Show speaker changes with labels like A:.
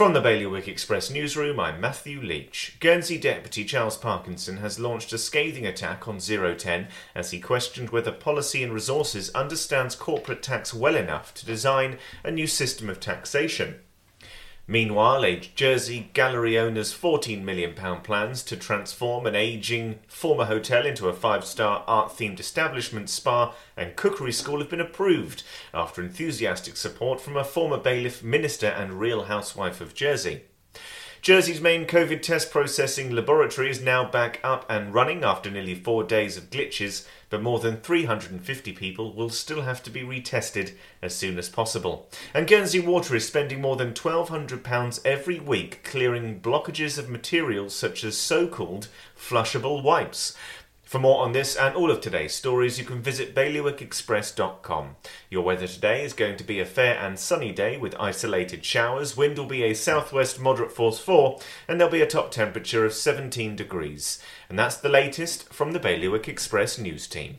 A: From the Bailiwick Express newsroom, I'm Matthew Leach. Guernsey Deputy Charles Parkinson has launched a scathing attack on 010 as he questioned whether Policy and Resources understands corporate tax well enough to design a new system of taxation. Meanwhile, a Jersey gallery owner's £14 million plans to transform an ageing former hotel into a five star art themed establishment, spa, and cookery school have been approved after enthusiastic support from a former bailiff, minister, and real housewife of Jersey. Jersey's main COVID test processing laboratory is now back up and running after nearly four days of glitches, but more than 350 people will still have to be retested as soon as possible. And Guernsey Water is spending more than £1,200 every week clearing blockages of materials such as so called flushable wipes. For more on this and all of today's stories, you can visit bailiwickexpress.com. Your weather today is going to be a fair and sunny day with isolated showers. Wind will be a southwest moderate force 4, and there'll be a top temperature of 17 degrees. And that's the latest from the Bailiwick Express news team.